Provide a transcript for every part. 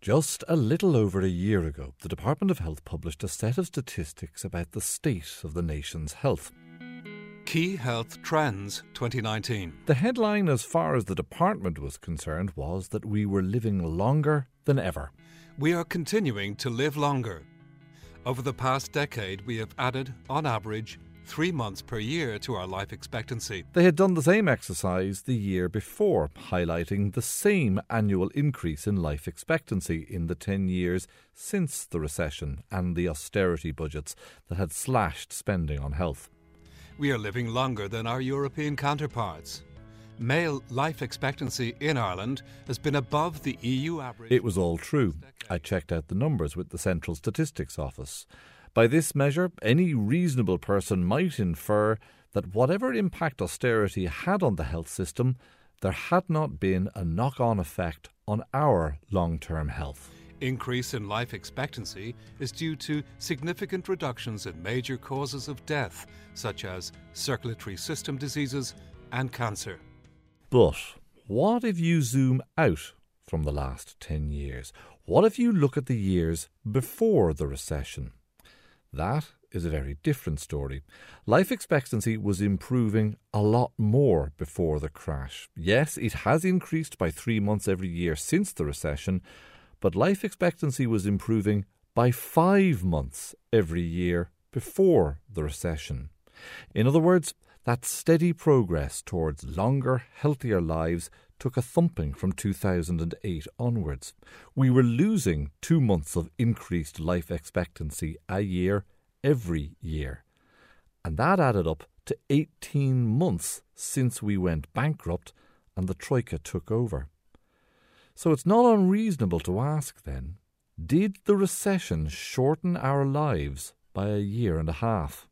Just a little over a year ago, the Department of Health published a set of statistics about the state of the nation's health. Key Health Trends 2019. The headline, as far as the department was concerned, was that we were living longer than ever. We are continuing to live longer. Over the past decade, we have added, on average, three months per year to our life expectancy. They had done the same exercise the year before, highlighting the same annual increase in life expectancy in the 10 years since the recession and the austerity budgets that had slashed spending on health. We are living longer than our European counterparts. Male life expectancy in Ireland has been above the EU average. It was all true. I checked out the numbers with the Central Statistics Office. By this measure, any reasonable person might infer that whatever impact austerity had on the health system, there had not been a knock on effect on our long term health. Increase in life expectancy is due to significant reductions in major causes of death, such as circulatory system diseases and cancer. But what if you zoom out from the last 10 years? What if you look at the years before the recession? That is a very different story. Life expectancy was improving a lot more before the crash. Yes, it has increased by three months every year since the recession, but life expectancy was improving by five months every year before the recession. In other words, that steady progress towards longer, healthier lives took a thumping from 2008 onwards. We were losing two months of increased life expectancy a year every year. And that added up to 18 months since we went bankrupt and the Troika took over. So it's not unreasonable to ask then did the recession shorten our lives by a year and a half?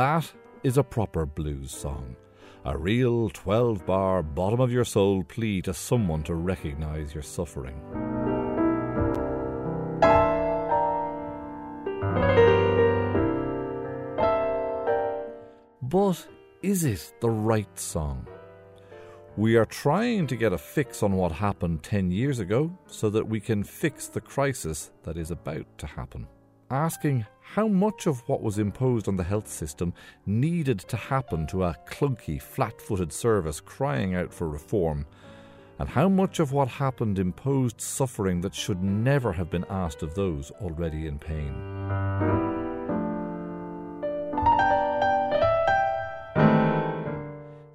That is a proper blues song. A real 12 bar, bottom of your soul plea to someone to recognise your suffering. But is it the right song? We are trying to get a fix on what happened 10 years ago so that we can fix the crisis that is about to happen asking how much of what was imposed on the health system needed to happen to a clunky, flat footed service crying out for reform, and how much of what happened imposed suffering that should never have been asked of those already in pain.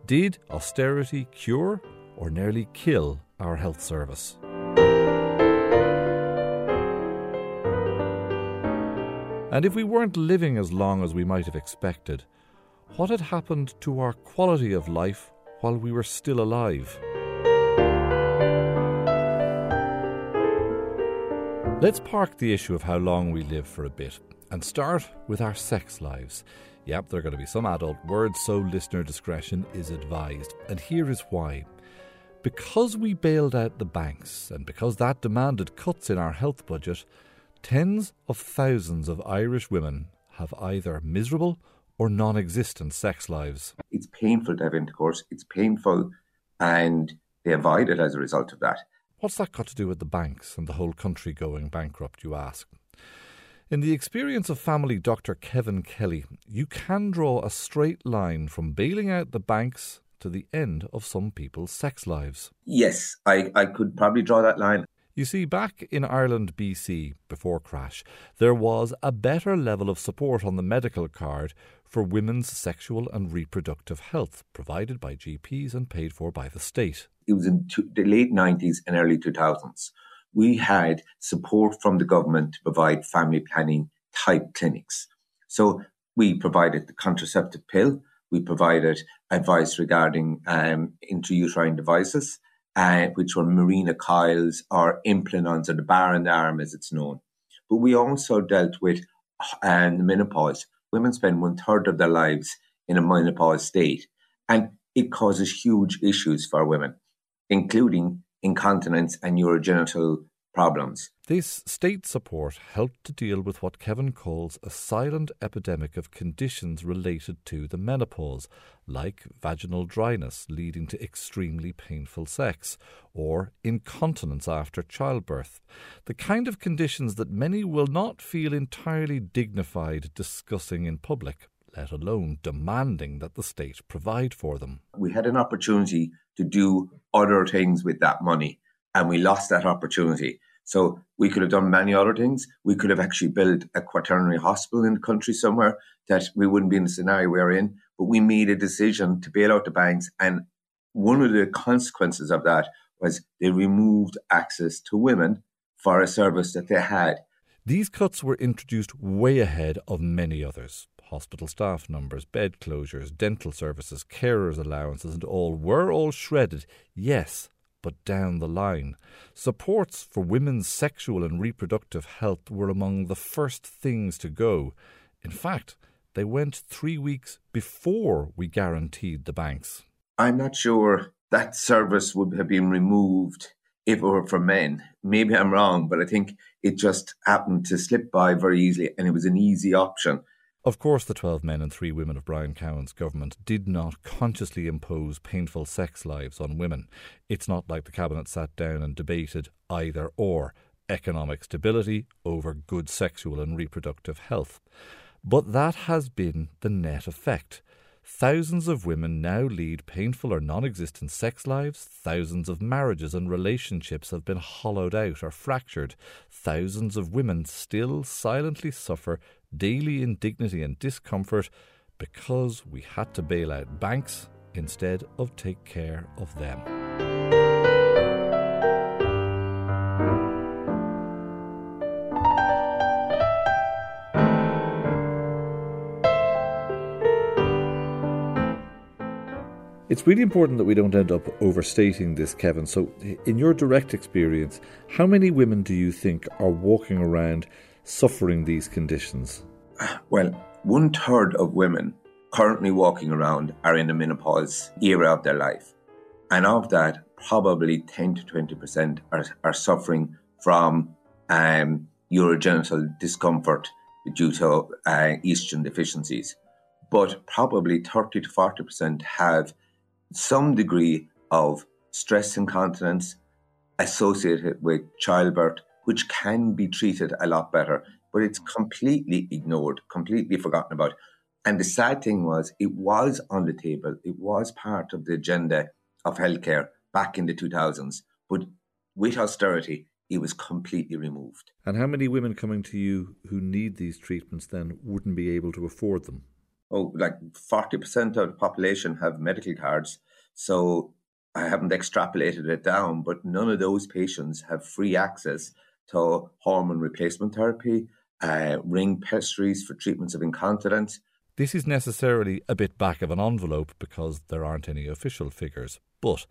Did austerity cure or nearly kill our health service? And if we weren't living as long as we might have expected, what had happened to our quality of life while we were still alive? Let's park the issue of how long we live for a bit and start with our sex lives. Yep, there are going to be some adult words, so listener discretion is advised. And here is why. Because we bailed out the banks and because that demanded cuts in our health budget, Tens of thousands of Irish women have either miserable or non existent sex lives. It's painful to have intercourse, it's painful, and they avoid it as a result of that. What's that got to do with the banks and the whole country going bankrupt, you ask? In the experience of family Dr. Kevin Kelly, you can draw a straight line from bailing out the banks to the end of some people's sex lives. Yes, I, I could probably draw that line. You see, back in Ireland, BC, before crash, there was a better level of support on the medical card for women's sexual and reproductive health, provided by GPs and paid for by the state. It was in the late 90s and early 2000s. We had support from the government to provide family planning type clinics. So we provided the contraceptive pill, we provided advice regarding um, intrauterine devices, uh, which were Mirena coils or implanons or the bar and arm as it's known. But we also dealt with uh, menopause. Women spend one third of their lives in a menopause state, and it causes huge issues for women, including incontinence and urogenital problems. This state support helped to deal with what Kevin calls a silent epidemic of conditions related to the menopause, like vaginal dryness leading to extremely painful sex, or incontinence after childbirth. The kind of conditions that many will not feel entirely dignified discussing in public, let alone demanding that the state provide for them. We had an opportunity to do other things with that money, and we lost that opportunity. So we could have done many other things. We could have actually built a quaternary hospital in the country somewhere that we wouldn't be in the scenario we're in. But we made a decision to bail out the banks. And one of the consequences of that was they removed access to women for a service that they had. These cuts were introduced way ahead of many others. Hospital staff numbers, bed closures, dental services, carers' allowances, and all were all shredded, yes, but down the line. Supports for women's sexual and reproductive health were among the first things to go. In fact, they went three weeks before we guaranteed the banks. I'm not sure that service would have been removed if it were for men. Maybe I'm wrong, but I think it just happened to slip by very easily and it was an easy option. Of course, the 12 men and three women of Brian Cowen's government did not consciously impose painful sex lives on women. It's not like the cabinet sat down and debated either or economic stability over good sexual and reproductive health. But that has been the net effect. Thousands of women now lead painful or non existent sex lives. Thousands of marriages and relationships have been hollowed out or fractured. Thousands of women still silently suffer daily indignity and discomfort because we had to bail out banks instead of take care of them. It's really important that we don't end up overstating this, Kevin. So, in your direct experience, how many women do you think are walking around suffering these conditions? Well, one third of women currently walking around are in the menopause era of their life. And of that, probably 10 to 20% are, are suffering from um, urogenital discomfort due to uh, estrogen deficiencies. But probably 30 to 40% have some degree of stress incontinence associated with childbirth which can be treated a lot better, but it's completely ignored, completely forgotten about. And the sad thing was, it was on the table, it was part of the agenda of healthcare back in the 2000s, but with austerity, it was completely removed. And how many women coming to you who need these treatments then wouldn't be able to afford them? Oh, like 40% of the population have medical cards. So I haven't extrapolated it down, but none of those patients have free access to hormone replacement therapy, uh, ring pessaries for treatments of incontinence. This is necessarily a bit back of an envelope because there aren't any official figures, but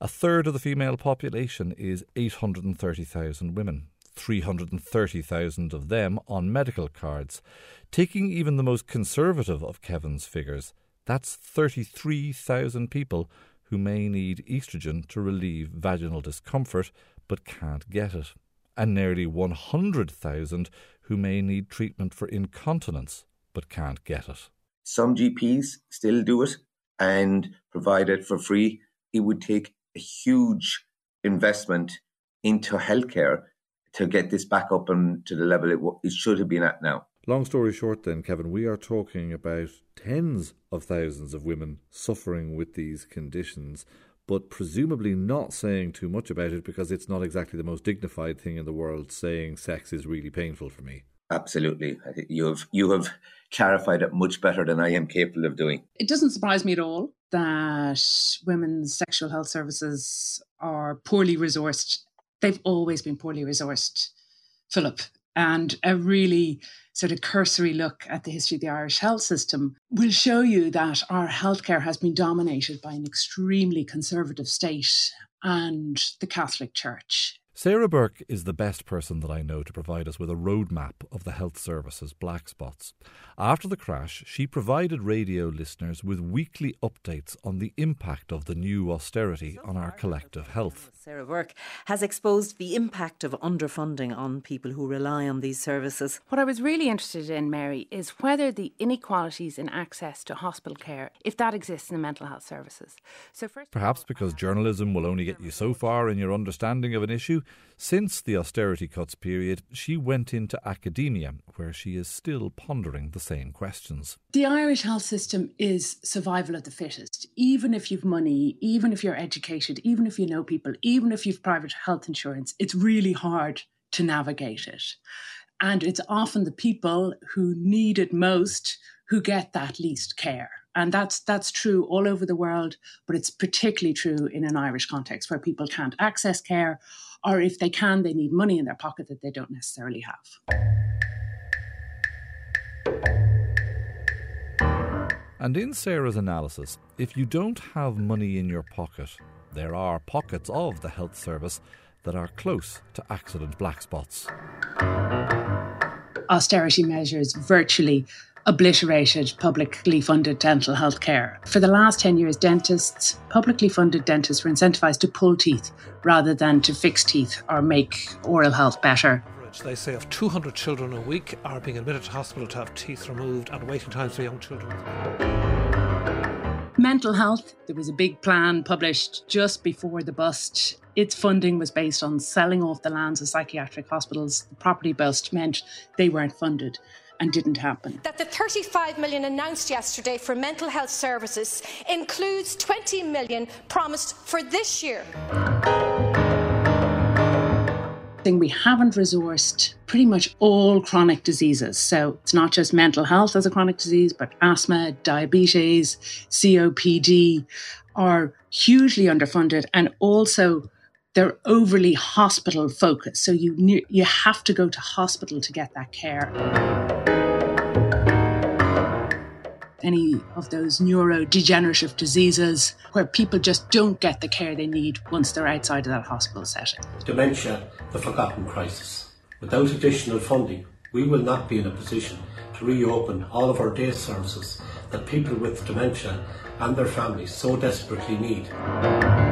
a third of the female population is 830,000 women, 330,000 of them on medical cards. Taking even the most conservative of Kevin's figures, that's 33,000 people who may need estrogen to relieve vaginal discomfort but can't get it and nearly 100,000 who may need treatment for incontinence but can't get it. Some GPs still do it and provide it for free. It would take a huge investment into healthcare to get this back up and to the level it, it should have been at now. Long story short, then, Kevin, we are talking about tens of thousands of women suffering with these conditions but presumably not saying too much about it because it's not exactly the most dignified thing in the world saying sex is really painful for me. Absolutely. I think you have you have clarified it much better than I am capable of doing. It doesn't surprise me at all that women's sexual health services are poorly resourced. They've always been poorly resourced, Philip. And a really sort of cursory look at the history of the Irish health system will show you that our healthcare has been dominated by an extremely conservative state and the Catholic Church. Sarah Burke is the best person that I know to provide us with a roadmap of the health services black spots. After the crash, she provided radio listeners with weekly updates on the impact of the new austerity on our collective health. Sarah Burke has exposed the impact of underfunding on people who rely on these services. What I was really interested in, Mary, is whether the inequalities in access to hospital care, if that exists in the mental health services. So first Perhaps because uh, journalism will only get you so far in your understanding of an issue, since the austerity cuts period, she went into academia, where she is still pondering the same questions. The Irish health system is survival of the fittest. Even if you've money, even if you're educated, even if you know people, even if you've private health insurance, it's really hard to navigate it. And it's often the people who need it most who get that least care. And that's that's true all over the world, but it's particularly true in an Irish context where people can't access care or if they can, they need money in their pocket that they don't necessarily have. And in Sarah's analysis, if you don't have money in your pocket, there are pockets of the health service that are close to accident black spots. Austerity measures virtually obliterated publicly funded dental health care. For the last 10 years, dentists, publicly funded dentists, were incentivised to pull teeth rather than to fix teeth or make oral health better. They say of 200 children a week are being admitted to hospital to have teeth removed and waiting times for young children. Mental health, there was a big plan published just before the bust. Its funding was based on selling off the lands of psychiatric hospitals. The property bust meant they weren't funded and didn't happen. That the 35 million announced yesterday for mental health services includes 20 million promised for this year. Thing We haven't resourced pretty much all chronic diseases. So it's not just mental health as a chronic disease, but asthma, diabetes, COPD are hugely underfunded and also they're overly hospital focused. So you you have to go to hospital to get that care any of those neurodegenerative diseases where people just don't get the care they need once they're outside of that hospital setting. Dementia, the forgotten crisis. Without additional funding, we will not be in a position to reopen all of our day services that people with dementia and their families so desperately need.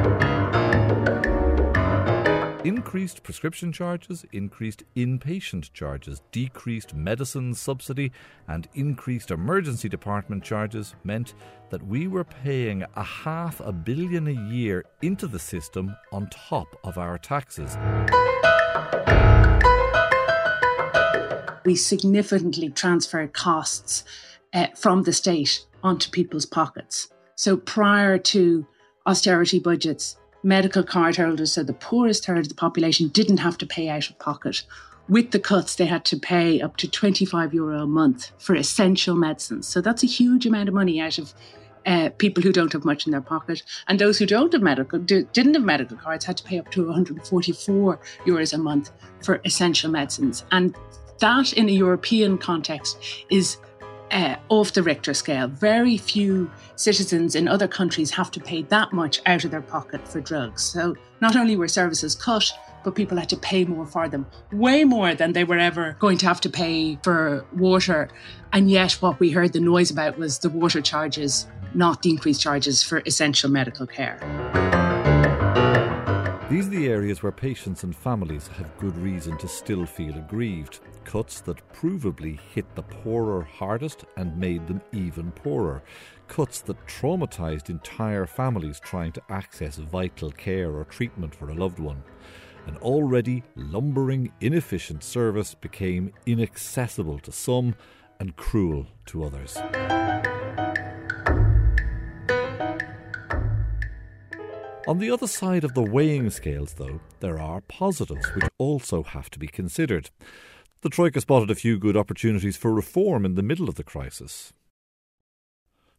Increased prescription charges, increased inpatient charges, decreased medicine subsidy, and increased emergency department charges meant that we were paying a half a billion a year into the system on top of our taxes. We significantly transferred costs uh, from the state onto people's pockets. So prior to austerity budgets, medical card holders, so the poorest third of the population, didn't have to pay out of pocket. With the cuts, they had to pay up to 25 euro a month for essential medicines. So that's a huge amount of money out of uh, people who don't have much in their pocket. And those who don't have medical, didn't have medical cards, had to pay up to 144 euros a month for essential medicines. And that, in a European context, is uh, off the Richter scale. Very few citizens in other countries have to pay that much out of their pocket for drugs. So not only were services cut, but people had to pay more for them, way more than they were ever going to have to pay for water. And yet, what we heard the noise about was the water charges, not the increased charges for essential medical care. These are the areas where patients and families have good reason to still feel aggrieved cuts that provably hit the poorer hardest and made them even poorer. Cuts that traumatised entire families trying to access vital care or treatment for a loved one. An already lumbering, inefficient service became inaccessible to some and cruel to others. On the other side of the weighing scales, though, there are positives which also have to be considered. The Troika spotted a few good opportunities for reform in the middle of the crisis.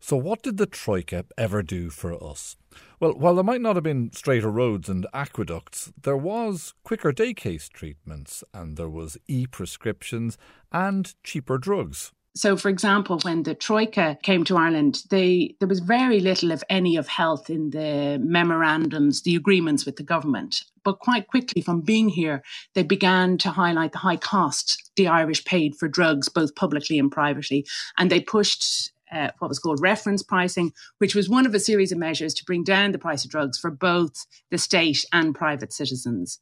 So, what did the Troika ever do for us? Well, while there might not have been straighter roads and aqueducts, there was quicker day case treatments, and there was e prescriptions and cheaper drugs. So, for example, when the Troika came to Ireland, they, there was very little, if any, of health in the memorandums, the agreements with the government. But quite quickly, from being here, they began to highlight the high cost the Irish paid for drugs, both publicly and privately. And they pushed uh, what was called reference pricing, which was one of a series of measures to bring down the price of drugs for both the state and private citizens.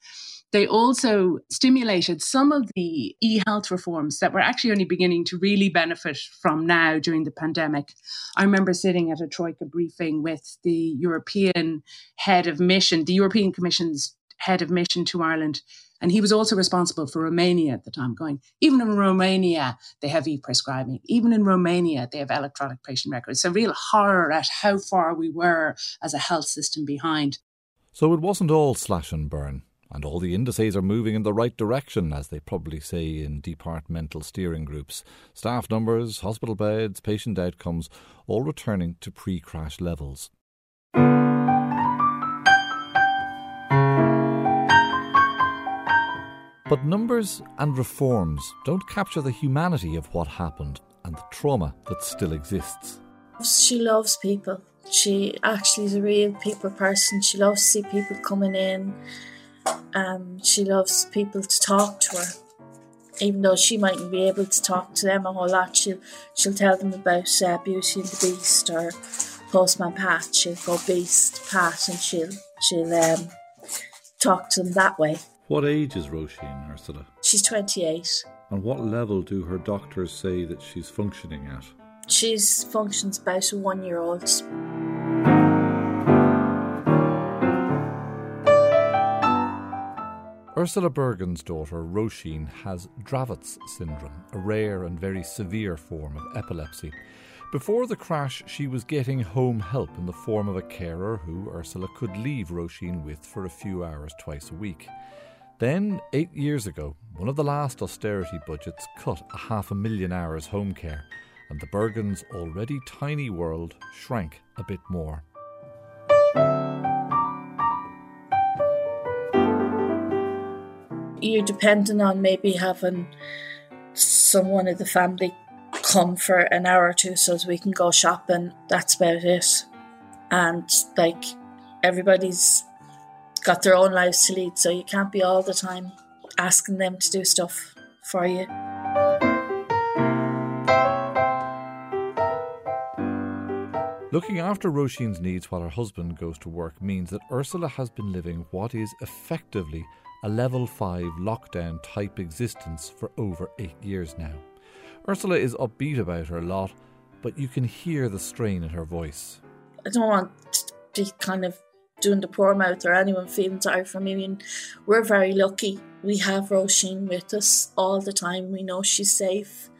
They also stimulated some of the e health reforms that we're actually only beginning to really benefit from now during the pandemic. I remember sitting at a Troika briefing with the European head of mission, the European Commission's head of mission to Ireland. And he was also responsible for Romania at the time, going, even in Romania, they have e prescribing. Even in Romania, they have electronic patient records. So, real horror at how far we were as a health system behind. So, it wasn't all slash and burn. And all the indices are moving in the right direction, as they probably say in departmental steering groups. Staff numbers, hospital beds, patient outcomes, all returning to pre crash levels. But numbers and reforms don't capture the humanity of what happened and the trauma that still exists. She loves people. She actually is a real people person. She loves to see people coming in um, she loves people to talk to her. Even though she mightn't be able to talk to them a whole lot, she'll, she'll tell them about uh, Beauty and the Beast or Postman Pat. She'll go Beast Pat and she'll, she'll um, talk to them that way. What age is Roisin, Ursula? She's 28. And what level do her doctors say that she's functioning at? She functions about a one year old. Ursula Bergen's daughter, Roisin, has Dravet's syndrome, a rare and very severe form of epilepsy. Before the crash, she was getting home help in the form of a carer who Ursula could leave Roisin with for a few hours twice a week. Then, eight years ago, one of the last austerity budgets cut a half a million hours home care, and the Bergens' already tiny world shrank a bit more. you're depending on maybe having someone of the family come for an hour or two so we can go shopping. That's about it. And like everybody's got their own lives to lead, so you can't be all the time asking them to do stuff for you. Looking after Roisin's needs while her husband goes to work means that Ursula has been living what is effectively a level 5 lockdown type existence for over eight years now. Ursula is upbeat about her lot, but you can hear the strain in her voice. I don't want to be kind of doing the poor mouth or anyone feeling sorry for me. I mean, we're very lucky. We have Roisin with us all the time. We know she's safe.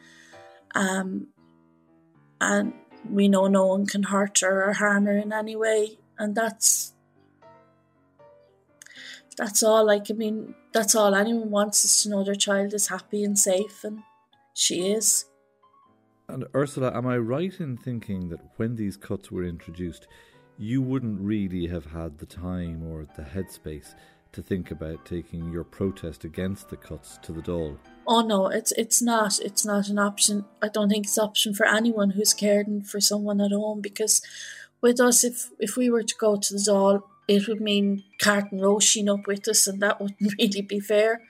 Um, and we know no one can hurt her or harm her in any way. And that's that's all. Like, I mean, that's all anyone wants is to know their child is happy and safe, and she is. And Ursula, am I right in thinking that when these cuts were introduced, you wouldn't really have had the time or the headspace to think about taking your protest against the cuts to the Dáil. Oh no, it's it's not. It's not an option. I don't think it's an option for anyone who's caring for someone at home because with us, if if we were to go to the Dáil, it would mean carting Roisin up with us, and that wouldn't really be fair.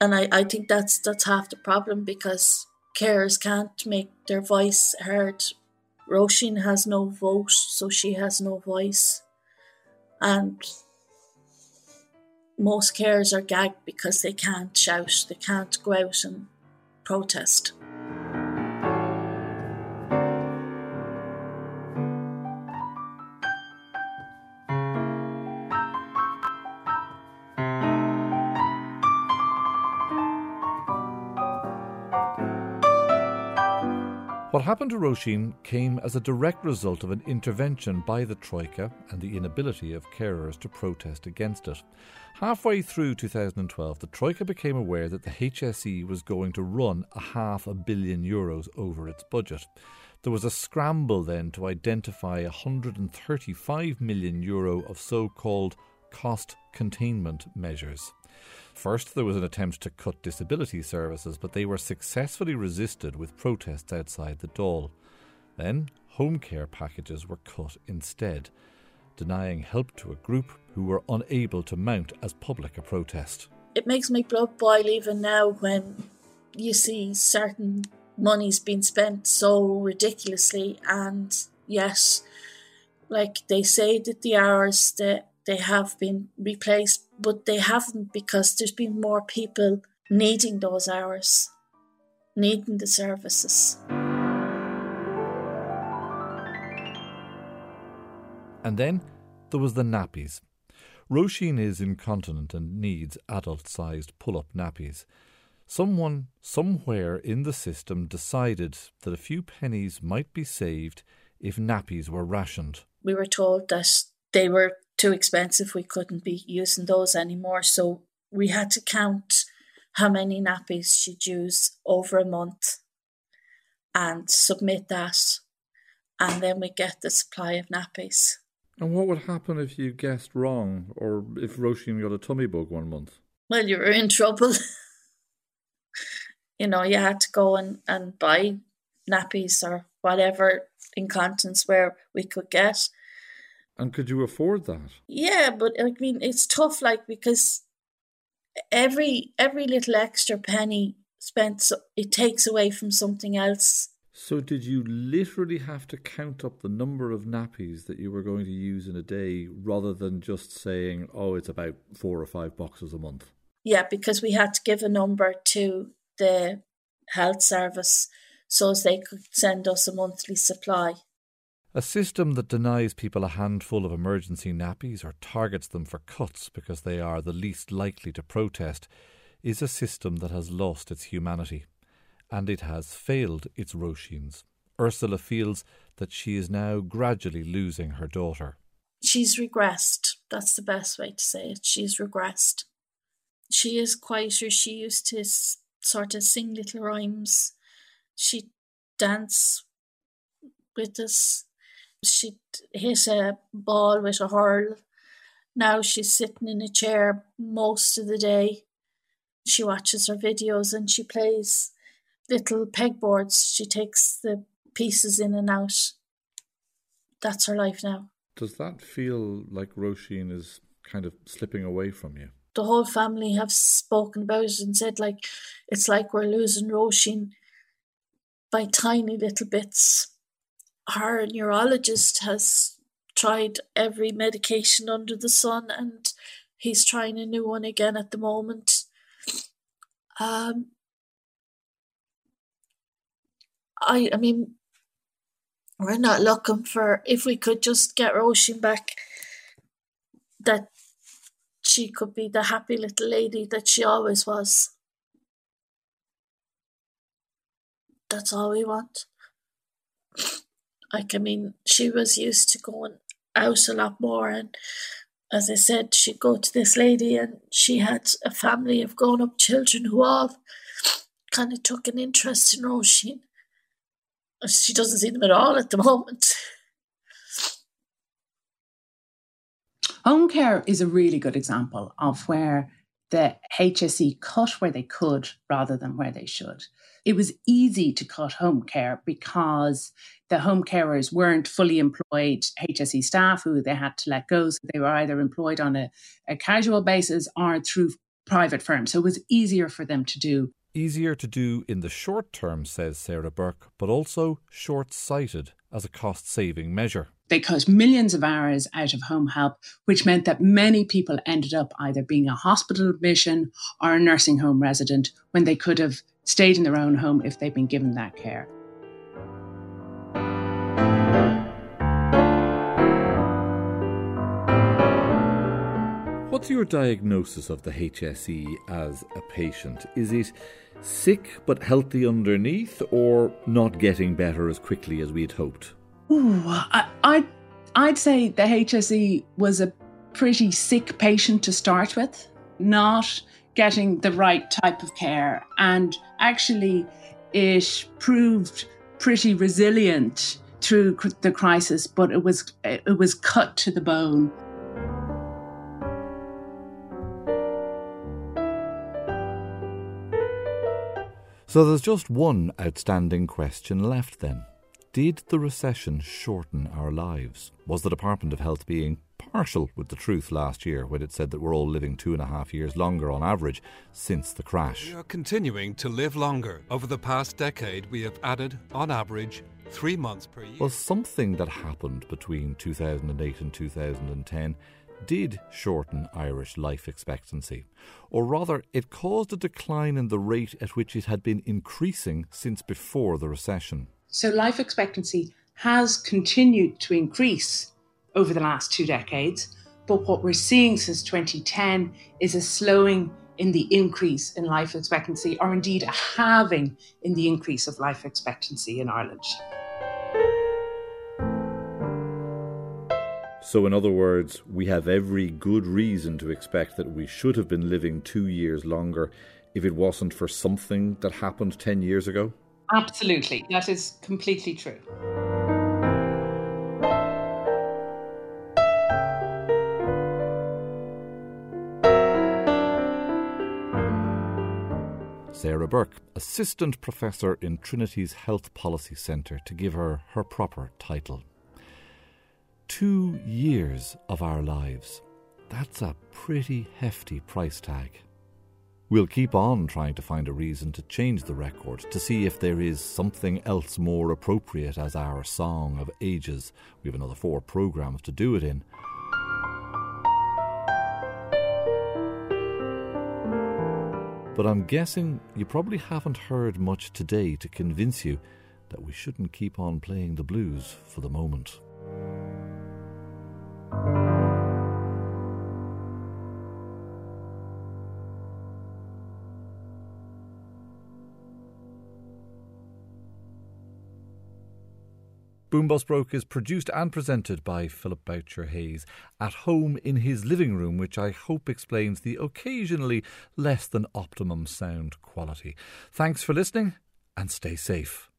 And I, I think that's that's half the problem because carers can't make their voice heard. Roisin has no vote, so she has no voice. And most carers are gagged because they can't shout, they can't go out and protest. What happened to Roisin came as a direct result of an intervention by the Troika and the inability of carers to protest against it. Halfway through 2012, the Troika became aware that the HSE was going to run a half a billion euros over its budget. There was a scramble then to identify 135 million euro of so called cost containment measures. First, there was an attempt to cut disability services, but they were successfully resisted with protests outside the Dáil. Then, home care packages were cut instead, denying help to a group who were unable to mount as public a protest. It makes my blood boil even now when you see certain monies being spent so ridiculously and yes like they say that the hours that they have been replaced but they haven't because there's been more people needing those hours needing the services and then there was the nappies Roisin is incontinent and needs adult sized pull up nappies. Someone somewhere in the system decided that a few pennies might be saved if nappies were rationed. We were told that they were too expensive, we couldn't be using those anymore, so we had to count how many nappies she'd use over a month and submit that, and then we get the supply of nappies. And what would happen if you guessed wrong, or if Roisin got a tummy bug one month? Well, you were in trouble. you know, you had to go and, and buy nappies or whatever incontinence where we could get. And could you afford that? Yeah, but I mean, it's tough, like because every every little extra penny spent, so it takes away from something else. So, did you literally have to count up the number of nappies that you were going to use in a day rather than just saying, oh, it's about four or five boxes a month? Yeah, because we had to give a number to the health service so as they could send us a monthly supply. A system that denies people a handful of emergency nappies or targets them for cuts because they are the least likely to protest is a system that has lost its humanity and it has failed its Roisins. Ursula feels that she is now gradually losing her daughter. She's regressed. That's the best way to say it. She's regressed. She is quieter. She used to sort of sing little rhymes. She'd dance with us. She'd hit a uh, ball with a hurl. Now she's sitting in a chair most of the day. She watches her videos and she plays little pegboards. She takes the pieces in and out. That's her life now. Does that feel like Roisin is kind of slipping away from you? The whole family have spoken about it and said like it's like we're losing Roisin by tiny little bits. Our neurologist has tried every medication under the sun and he's trying a new one again at the moment. Um, I I mean we're not looking for if we could just get Roisin back that she could be the happy little lady that she always was. That's all we want. Like I mean, she was used to going out a lot more and as I said, she'd go to this lady and she had a family of grown up children who all kind of took an interest in Roisin she doesn't see them at all at the moment. Home care is a really good example of where the HSE cut where they could rather than where they should. It was easy to cut home care because the home carers weren't fully employed HSE staff who they had to let go. So they were either employed on a, a casual basis or through private firms. So it was easier for them to do. Easier to do in the short term, says Sarah Burke, but also short sighted as a cost saving measure. They cut millions of hours out of home help, which meant that many people ended up either being a hospital admission or a nursing home resident when they could have stayed in their own home if they'd been given that care. What's your diagnosis of the HSE as a patient? Is it sick but healthy underneath, or not getting better as quickly as we had hoped? Ooh, I, I'd, I'd say the HSE was a pretty sick patient to start with, not getting the right type of care, and actually it proved pretty resilient through the crisis, but it was it was cut to the bone. So there's just one outstanding question left then. Did the recession shorten our lives? Was the Department of Health being partial with the truth last year when it said that we're all living two and a half years longer on average since the crash? We are continuing to live longer. Over the past decade, we have added, on average, three months per year. Well, something that happened between 2008 and 2010 did shorten Irish life expectancy, or rather, it caused a decline in the rate at which it had been increasing since before the recession. So, life expectancy has continued to increase over the last two decades, but what we're seeing since 2010 is a slowing in the increase in life expectancy, or indeed a halving in the increase of life expectancy in Ireland. So, in other words, we have every good reason to expect that we should have been living two years longer if it wasn't for something that happened 10 years ago? Absolutely. That is completely true. Sarah Burke, Assistant Professor in Trinity's Health Policy Centre, to give her her proper title. Two years of our lives. That's a pretty hefty price tag. We'll keep on trying to find a reason to change the record, to see if there is something else more appropriate as our song of ages. We have another four programmes to do it in. But I'm guessing you probably haven't heard much today to convince you that we shouldn't keep on playing the blues for the moment. Boom Bus Broke is produced and presented by Philip Boucher Hayes at home in his living room, which I hope explains the occasionally less than optimum sound quality. Thanks for listening and stay safe.